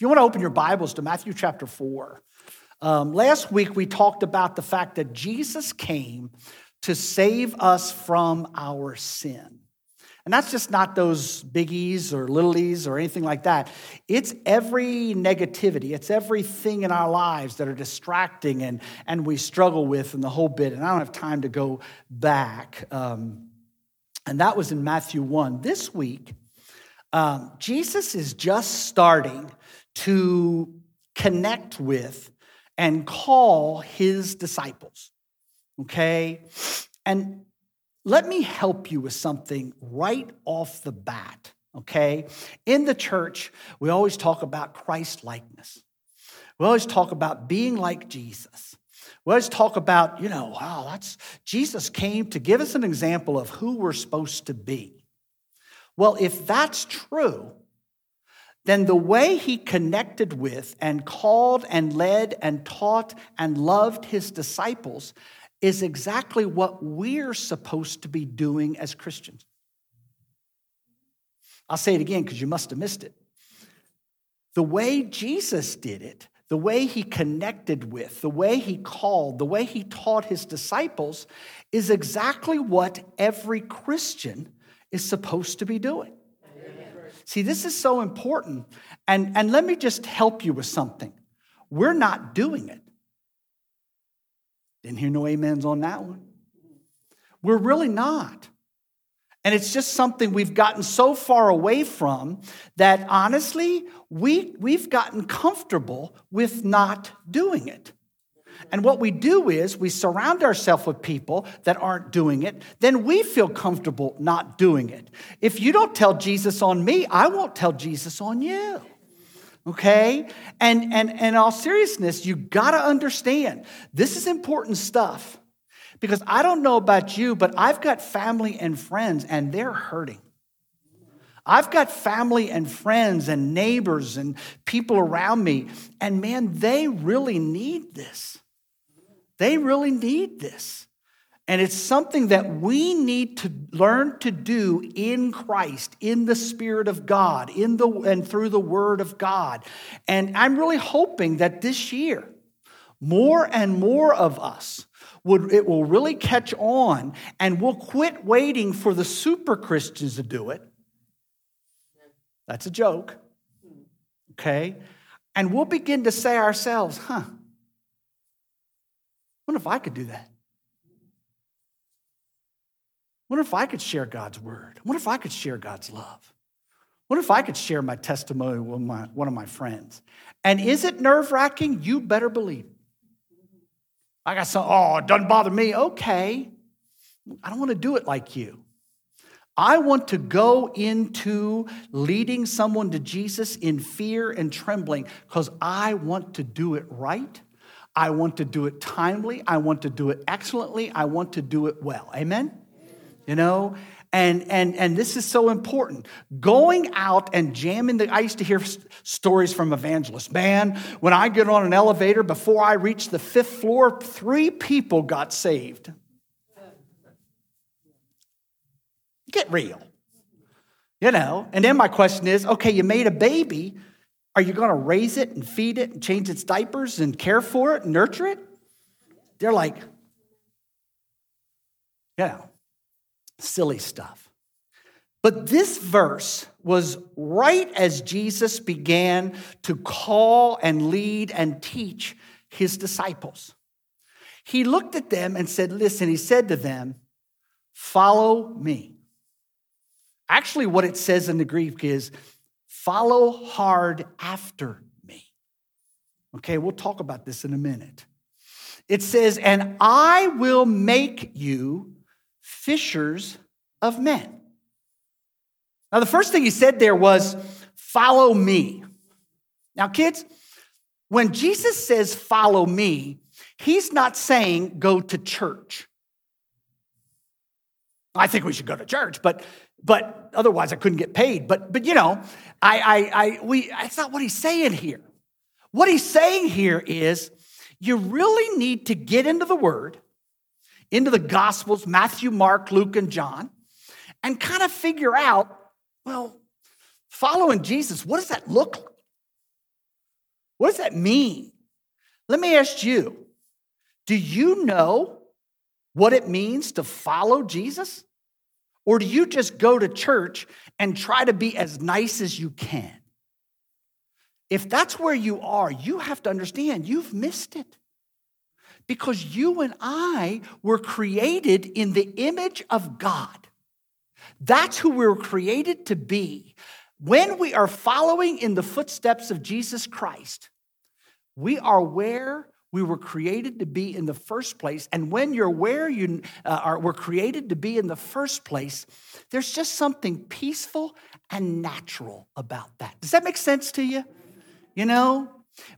You want to open your Bibles to Matthew chapter 4, um, last week we talked about the fact that Jesus came to save us from our sin. And that's just not those biggies or littlies or anything like that. It's every negativity, it's everything in our lives that are distracting and, and we struggle with and the whole bit. And I don't have time to go back. Um, and that was in Matthew 1. This week, um, Jesus is just starting to connect with and call his disciples. Okay? And let me help you with something right off the bat, okay? In the church, we always talk about Christ likeness. We always talk about being like Jesus. We always talk about, you know, wow, that's Jesus came to give us an example of who we're supposed to be. Well, if that's true, then the way he connected with and called and led and taught and loved his disciples is exactly what we're supposed to be doing as Christians. I'll say it again because you must have missed it. The way Jesus did it, the way he connected with, the way he called, the way he taught his disciples is exactly what every Christian is supposed to be doing. See, this is so important. And, and let me just help you with something. We're not doing it. Didn't hear no amens on that one. We're really not. And it's just something we've gotten so far away from that honestly, we, we've gotten comfortable with not doing it. And what we do is we surround ourselves with people that aren't doing it, then we feel comfortable not doing it. If you don't tell Jesus on me, I won't tell Jesus on you okay? And, and, and in all seriousness, you gotta understand this is important stuff because I don't know about you, but I've got family and friends and they're hurting. I've got family and friends and neighbors and people around me, and man, they really need this. They really need this. And it's something that we need to learn to do in Christ, in the Spirit of God, in the and through the Word of God. And I'm really hoping that this year, more and more of us would it will really catch on and we'll quit waiting for the super Christians to do it. That's a joke. Okay? And we'll begin to say ourselves, huh, what if I could do that? wonder if I could share God's word? wonder if I could share God's love? wonder if I could share my testimony with my, one of my friends? And is it nerve wracking? You better believe. I got some, oh, it doesn't bother me. Okay. I don't want to do it like you. I want to go into leading someone to Jesus in fear and trembling because I want to do it right. I want to do it timely. I want to do it excellently. I want to do it well. Amen? you know? And, and, and this is so important. Going out and jamming the, I used to hear stories from evangelists. Man, when I get on an elevator, before I reach the fifth floor, three people got saved. Get real. You know, and then my question is okay, you made a baby. Are you going to raise it and feed it and change its diapers and care for it and nurture it? They're like, know, silly stuff. But this verse was right as Jesus began to call and lead and teach his disciples. He looked at them and said, Listen, he said to them, Follow me. Actually, what it says in the Greek is, Follow hard after me. Okay, we'll talk about this in a minute. It says, And I will make you fishers of men. Now, the first thing he said there was, Follow me. Now, kids, when Jesus says, Follow me, he's not saying go to church. I think we should go to church, but but otherwise I couldn't get paid. But but you know, I I I we that's not what he's saying here. What he's saying here is you really need to get into the word into the Gospels Matthew, Mark, Luke, and John and kind of figure out well, following Jesus, what does that look like? What does that mean? Let me ask you do you know what it means to follow Jesus? Or do you just go to church and try to be as nice as you can? If that's where you are, you have to understand you've missed it. Because you and I were created in the image of God. That's who we were created to be. When we are following in the footsteps of Jesus Christ, we are where we were created to be in the first place. And when you're where you uh, are, were created to be in the first place, there's just something peaceful and natural about that. Does that make sense to you? You know?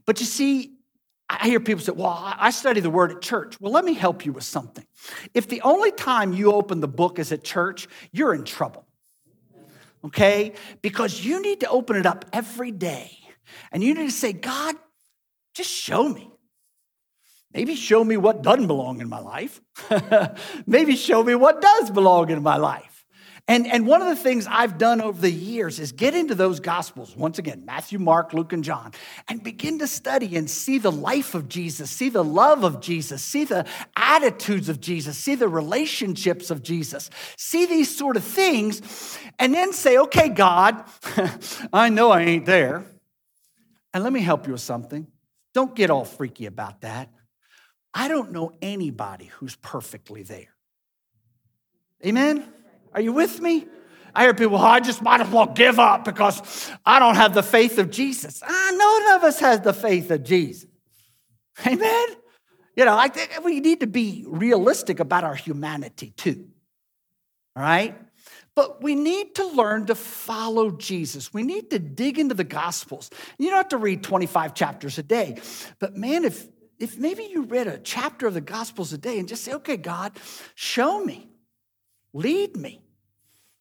But you see, I hear people say, Well, I study the word at church. Well, let me help you with something. If the only time you open the book is at church, you're in trouble okay? Because you need to open it up every day and you need to say, God, just show me. Maybe show me what doesn't belong in my life. Maybe show me what does belong in my life. And, and one of the things I've done over the years is get into those gospels, once again, Matthew, Mark, Luke, and John, and begin to study and see the life of Jesus, see the love of Jesus, see the attitudes of Jesus, see the relationships of Jesus, see these sort of things, and then say, okay, God, I know I ain't there. And let me help you with something. Don't get all freaky about that. I don't know anybody who's perfectly there. Amen? Are you with me? I hear people, well, I just might as well give up because I don't have the faith of Jesus. Ah, none of us has the faith of Jesus. Amen? You know, I think we need to be realistic about our humanity too. All right? But we need to learn to follow Jesus. We need to dig into the Gospels. You don't have to read 25 chapters a day. But man, if, if maybe you read a chapter of the Gospels a day and just say, okay, God, show me, lead me.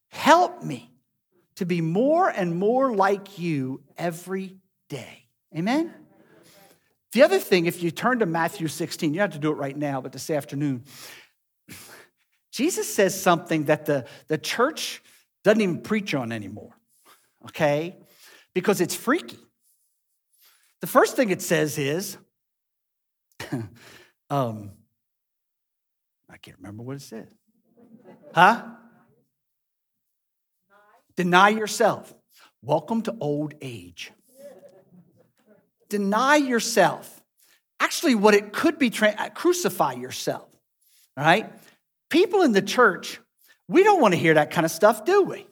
Help me to be more and more like you every day. Amen? The other thing, if you turn to Matthew 16, you have to do it right now, but this afternoon, Jesus says something that the, the church doesn't even preach on anymore, okay? Because it's freaky. The first thing it says is, um, I can't remember what it says. Huh? Deny yourself. Welcome to old age. Deny yourself. Actually, what it could be, tra- uh, crucify yourself. All right? People in the church, we don't want to hear that kind of stuff, do we?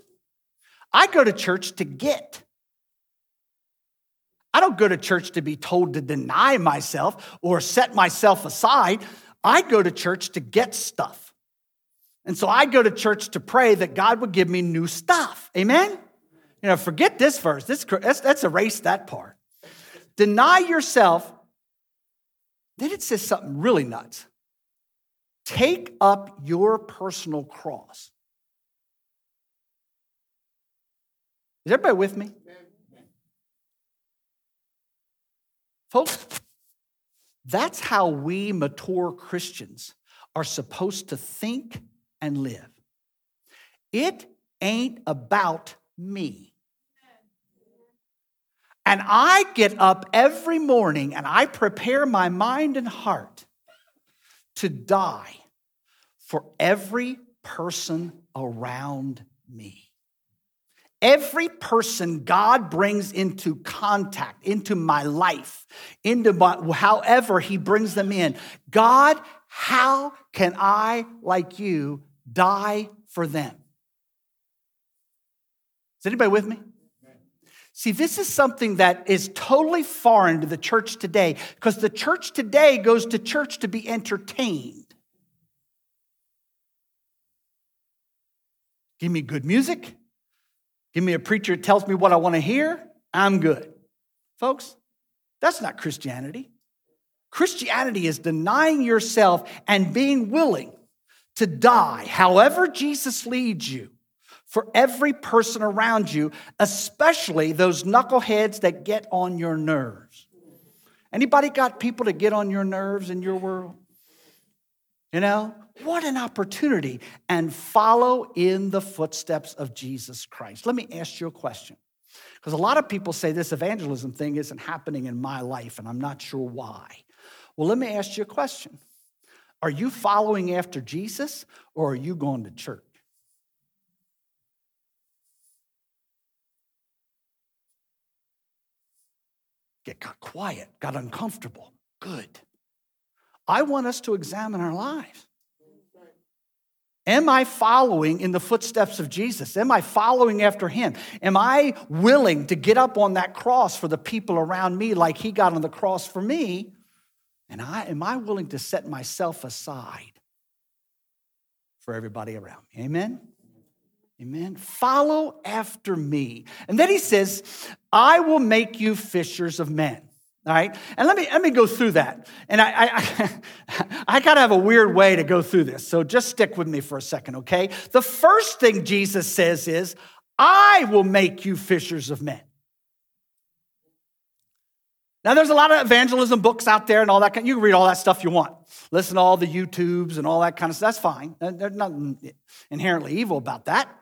I go to church to get. I don't go to church to be told to deny myself or set myself aside. I go to church to get stuff. And so I go to church to pray that God would give me new stuff. Amen? You know, forget this verse. This, let's, let's erase that part. Deny yourself. Then it says something really nuts. Take up your personal cross. Is everybody with me? Folks, that's how we mature Christians are supposed to think and live. It ain't about me. And I get up every morning and I prepare my mind and heart to die for every person around me. Every person God brings into contact, into my life, into my, however He brings them in, God, how can I, like you, die for them. Is anybody with me? See, this is something that is totally foreign to the church today because the church today goes to church to be entertained. Give me good music. Give me a preacher that tells me what I want to hear. I'm good. Folks, that's not Christianity. Christianity is denying yourself and being willing to die, however Jesus leads you, for every person around you, especially those knuckleheads that get on your nerves. Anybody got people to get on your nerves in your world? You know, what an opportunity and follow in the footsteps of Jesus Christ. Let me ask you a question. Because a lot of people say this evangelism thing isn't happening in my life, and I'm not sure why. Well, let me ask you a question Are you following after Jesus, or are you going to church? Get got quiet, got uncomfortable. Good. I want us to examine our lives. Am I following in the footsteps of Jesus? Am I following after him? Am I willing to get up on that cross for the people around me like he got on the cross for me? And I, am I willing to set myself aside for everybody around me? Amen? Amen. Follow after me. And then he says, I will make you fishers of men. All right, and let me let me go through that. And I I, I, I gotta have a weird way to go through this, so just stick with me for a second, okay? The first thing Jesus says is, "I will make you fishers of men." Now, there's a lot of evangelism books out there and all that. Kind, you can read all that stuff you want. Listen to all the YouTubes and all that kind of stuff. That's fine. There's nothing inherently evil about that.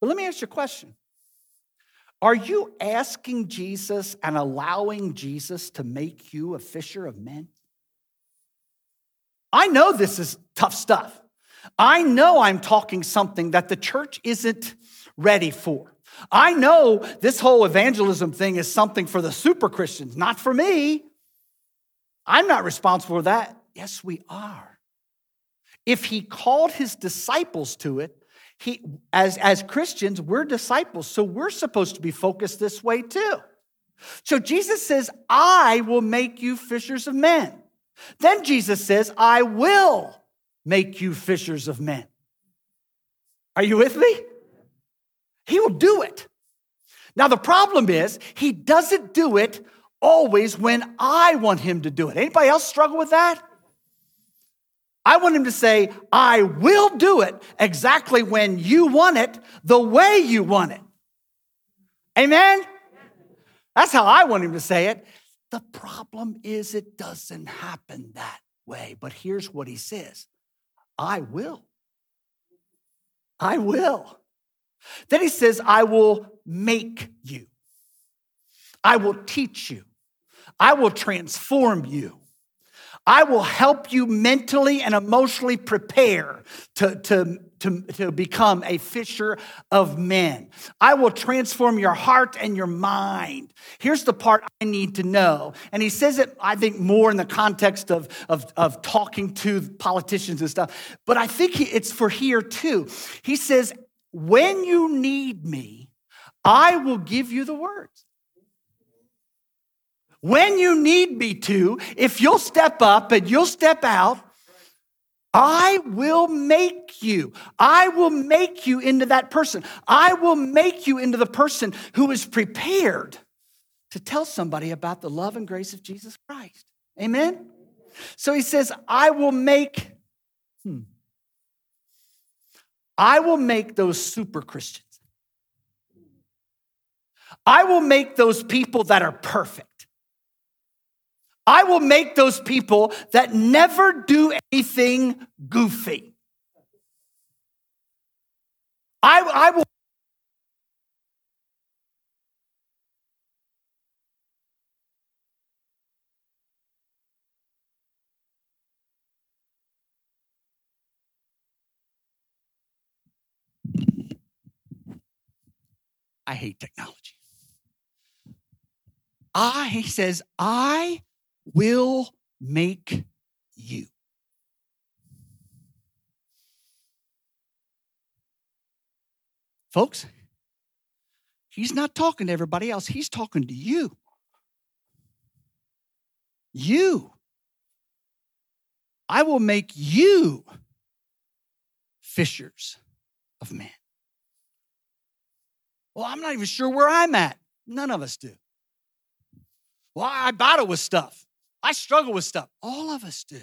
But let me ask you a question are you asking Jesus and allowing Jesus to make you a fisher of men? I know this is tough stuff. I know I'm talking something that the church isn't ready for. I know this whole evangelism thing is something for the super Christians, not for me. I'm not responsible for that. Yes, we are. If he called his disciples to it, he, as, as Christians, we're disciples, so we're supposed to be focused this way too. So Jesus says, I will make you fishers of men. Then Jesus says, I will make you fishers of men. Are you with me? He will do it. Now, the problem is, he doesn't do it always when I want him to do it. Anybody else struggle with that? I want him to say, I will do it exactly when you want it, the way you want it. Amen? That's how I want him to say it. The problem is, it doesn't happen that way. But here's what he says I will. I will. Then he says, I will make you. I will teach you. I will transform you. I will help you mentally and emotionally prepare to, to, to, to become a fisher of men. I will transform your heart and your mind. Here's the part I need to know. And he says it, I think, more in the context of, of, of talking to politicians and stuff, but I think it's for here too. He says, When you need me, I will give you the words when you need me to, if you'll step up and you'll step out, I will make you. I will make you into that person. I will make you into the person who is prepared to tell somebody about the love and grace of Jesus Christ. Amen? So he says, I will make, hmm, I will make those super Christians. I will make those people that are perfect. I will make those people that never do anything goofy. I, I will. I hate technology. I, he says, I will make you. Folks, he's not talking to everybody else, he's talking to you. You. I will make you fishers of men. Well, I'm not even sure where I'm at. None of us do. Well, I battle with stuff. I struggle with stuff. All of us do.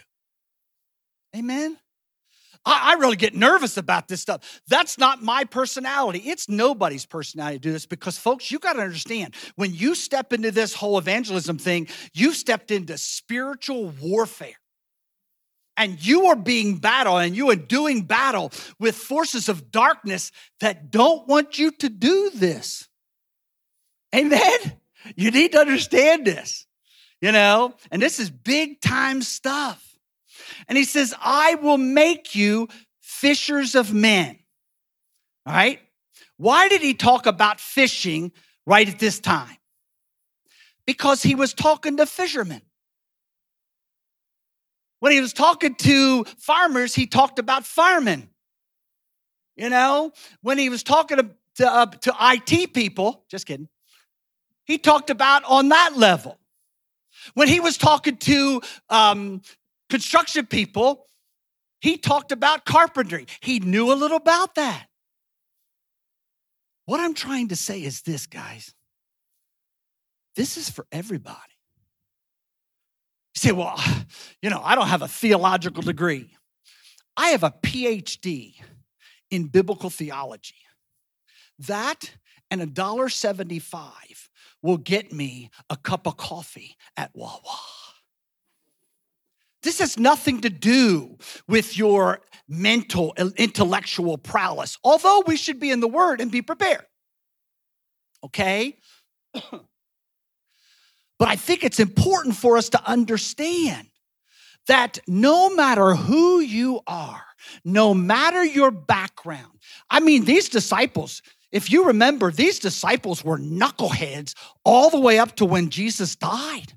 Amen. I, I really get nervous about this stuff. That's not my personality. It's nobody's personality to do this because, folks, you got to understand when you step into this whole evangelism thing, you stepped into spiritual warfare and you are being battle and you are doing battle with forces of darkness that don't want you to do this. Amen. You need to understand this, you know, and this is big time stuff. And he says, I will make you fishers of men. All right. Why did he talk about fishing right at this time? Because he was talking to fishermen. When he was talking to farmers, he talked about firemen. You know, when he was talking to, to, uh, to IT people, just kidding, he talked about on that level. When he was talking to um, construction people, he talked about carpentry. He knew a little about that. What I'm trying to say is this, guys. This is for everybody. You say, well, you know, I don't have a theological degree. I have a PhD in biblical theology. That and a dollar seventy-five will get me a cup of coffee at Wawa. This has nothing to do with your mental, intellectual prowess, although we should be in the Word and be prepared. Okay? but I think it's important for us to understand that no matter who you are, no matter your background, I mean, these disciples, if you remember, these disciples were knuckleheads all the way up to when Jesus died.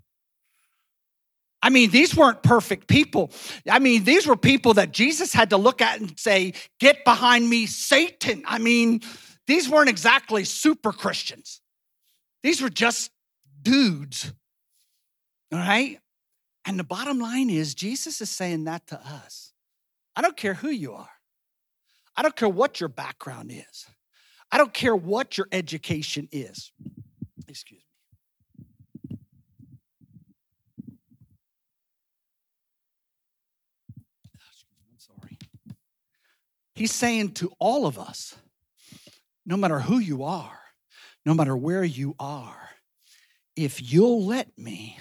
I mean, these weren't perfect people. I mean, these were people that Jesus had to look at and say, Get behind me, Satan. I mean, these weren't exactly super Christians. These were just dudes. All right? And the bottom line is, Jesus is saying that to us. I don't care who you are, I don't care what your background is. I don't care what your education is. Ah, excuse me. I'm sorry. He's saying to all of us, no matter who you are, no matter where you are, if you'll let me,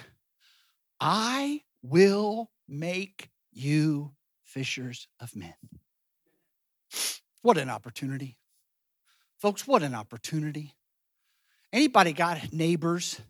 I will make you fishers of men. What an opportunity. Folks, what an opportunity. Anybody got neighbors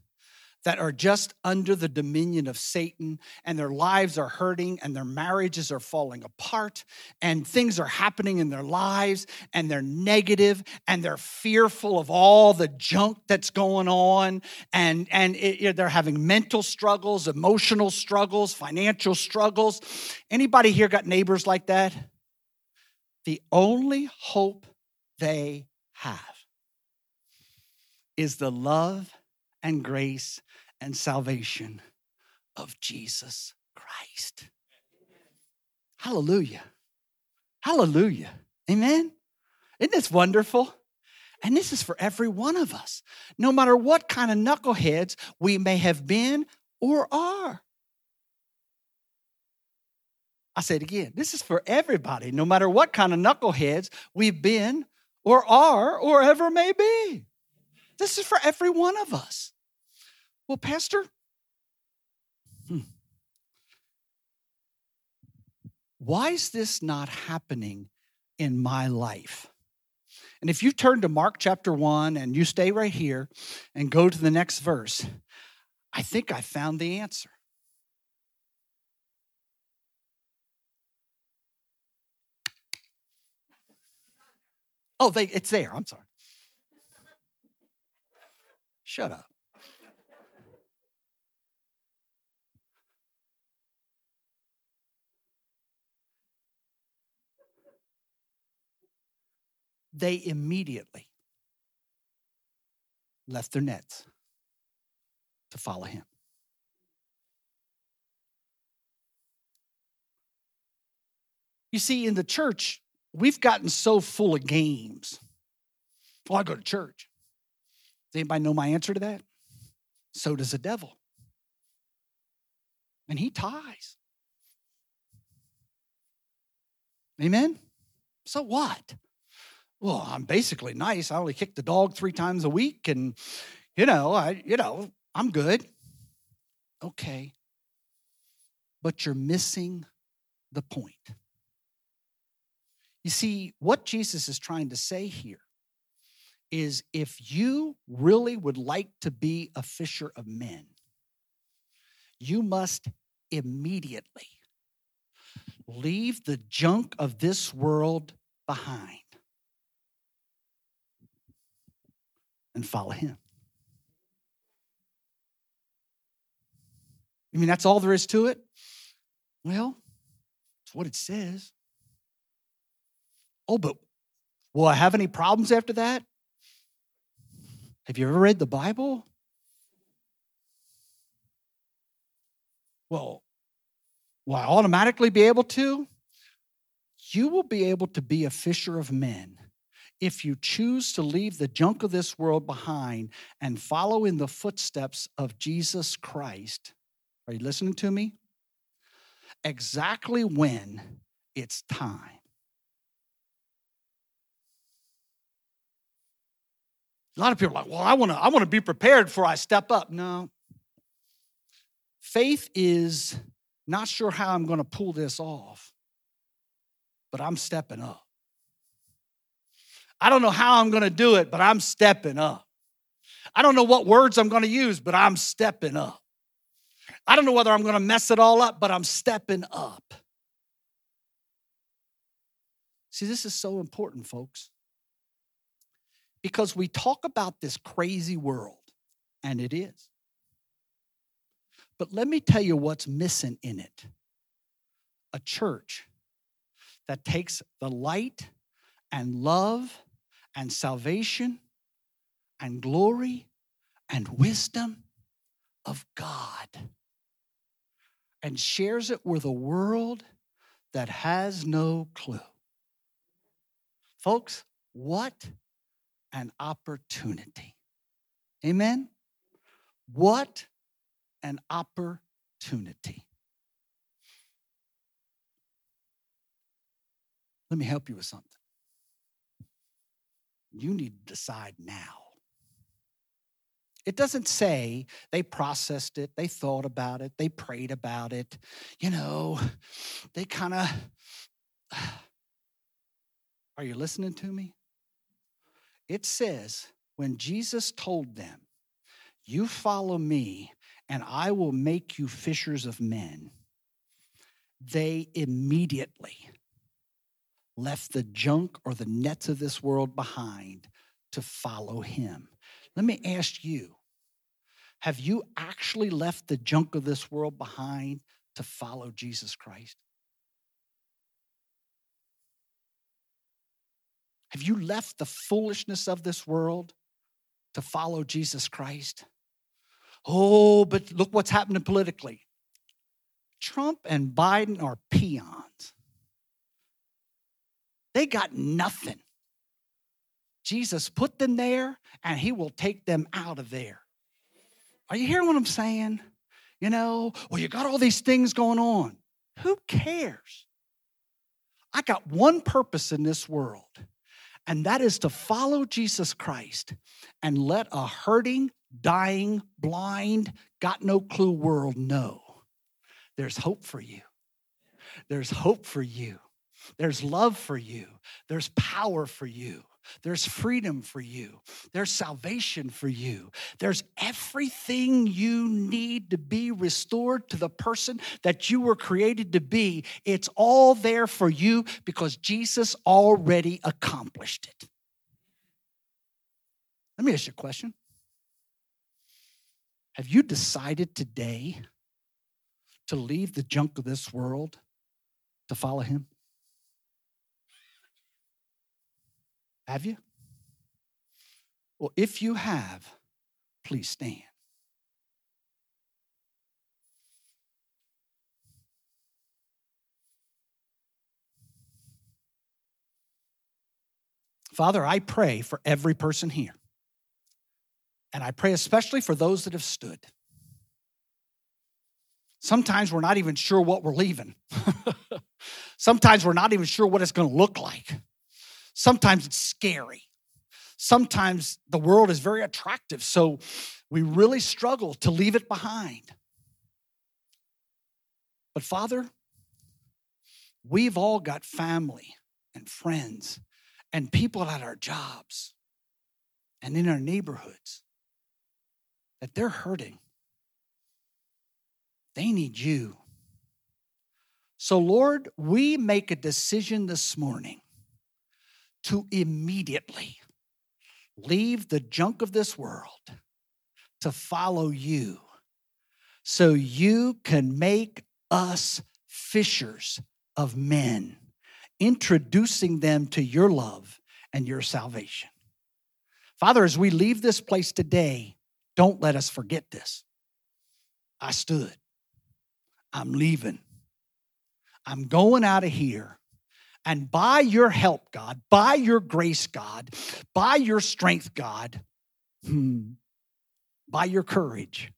that are just under the dominion of Satan and their lives are hurting and their marriages are falling apart and things are happening in their lives and they're negative and they're fearful of all the junk that's going on and and it, they're having mental struggles, emotional struggles, financial struggles. Anybody here got neighbors like that? The only hope they have is the love and grace and salvation of Jesus Christ. Hallelujah. Hallelujah. Amen. Isn't this wonderful? And this is for every one of us, no matter what kind of knuckleheads we may have been or are. I say it again. This is for everybody, no matter what kind of knuckleheads we've been or are or ever may be. This is for every one of us. Well, Pastor, hmm. why is this not happening in my life? And if you turn to Mark chapter 1 and you stay right here and go to the next verse, I think I found the answer. Oh, they, it's there. I'm sorry. Shut up. They immediately left their nets to follow him. You see, in the church, we've gotten so full of games. Well, I go to church. Does anybody know my answer to that? So does the devil. And he ties. Amen? So what? Well, I'm basically nice. I only kick the dog three times a week, and you know, I, you know, I'm good. Okay. But you're missing the point. You see, what Jesus is trying to say here is if you really would like to be a fisher of men, you must immediately leave the junk of this world behind and follow him. I mean that's all there is to it? Well, it's what it says. Oh, but will I have any problems after that? Have you ever read the Bible? Well, will I automatically be able to? You will be able to be a fisher of men if you choose to leave the junk of this world behind and follow in the footsteps of Jesus Christ. Are you listening to me? Exactly when it's time. A lot of people are like, well, I want to I want to be prepared before I step up. No. Faith is not sure how I'm going to pull this off, but I'm stepping up. I don't know how I'm going to do it, but I'm stepping up. I don't know what words I'm going to use, but I'm stepping up. I don't know whether I'm going to mess it all up, but I'm stepping up. See, this is so important, folks because we talk about this crazy world, and it is. But let me tell you what's missing in it a church that takes the light and love and salvation and glory and wisdom of God and shares it with a world that has no clue. Folks, what an opportunity. Amen? What an opportunity. Let me help you with something. You need to decide now. It doesn't say they processed it, they thought about it, they prayed about it. You know, they kind of. Are you listening to me? It says, when Jesus told them, You follow me, and I will make you fishers of men, they immediately left the junk or the nets of this world behind to follow him. Let me ask you have you actually left the junk of this world behind to follow Jesus Christ? Have you left the foolishness of this world to follow Jesus Christ? Oh, but look what's happening politically. Trump and Biden are peons. They got nothing. Jesus put them there and he will take them out of there. Are you hearing what I'm saying? You know, well, you got all these things going on. Who cares? I got one purpose in this world, and that is to follow Jesus Christ and let a hurting, dying, blind, got no clue world know there's hope for you. There's hope for you. There's love for you. There's power for you. There's freedom for you. There's salvation for you. There's everything you need to be restored to the person that you were created to be. It's all there for you because Jesus already accomplished it. Let me ask you a question. Have you decided today to leave the junk of this world to follow him? Have you? Well, if you have, please stand. Father, I pray for every person here. And I pray especially for those that have stood. Sometimes we're not even sure what we're leaving. Sometimes we're not even sure what it's going to look like. Sometimes it's scary. Sometimes the world is very attractive, so we really struggle to leave it behind. But Father, we've all got family and friends and people at our jobs. and in our neighborhoods that they're hurting. They need you. So, Lord, we make a decision this morning to immediately leave the junk of this world to follow you so you can make us fishers of men, introducing them to your love and your salvation. Father, as we leave this place today, don't let us forget this. I stood. I'm leaving. I'm going out of here. And by your help, God, by your grace, God, by your strength, God, hmm, by your courage,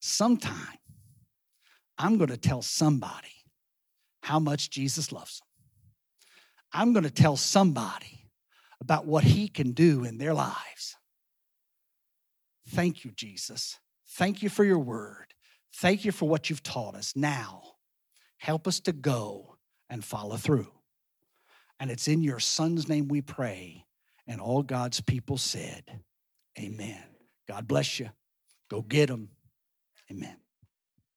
sometime I'm going to tell somebody how much Jesus loves them. I'm going to tell somebody about what he can do in their lives. Thank you, Jesus. Thank you for your word. Thank you for what you've taught us. Now, help us to go and follow through. And it's in your son's name we pray. And all God's people said, Amen. God bless you. Go get them. Amen.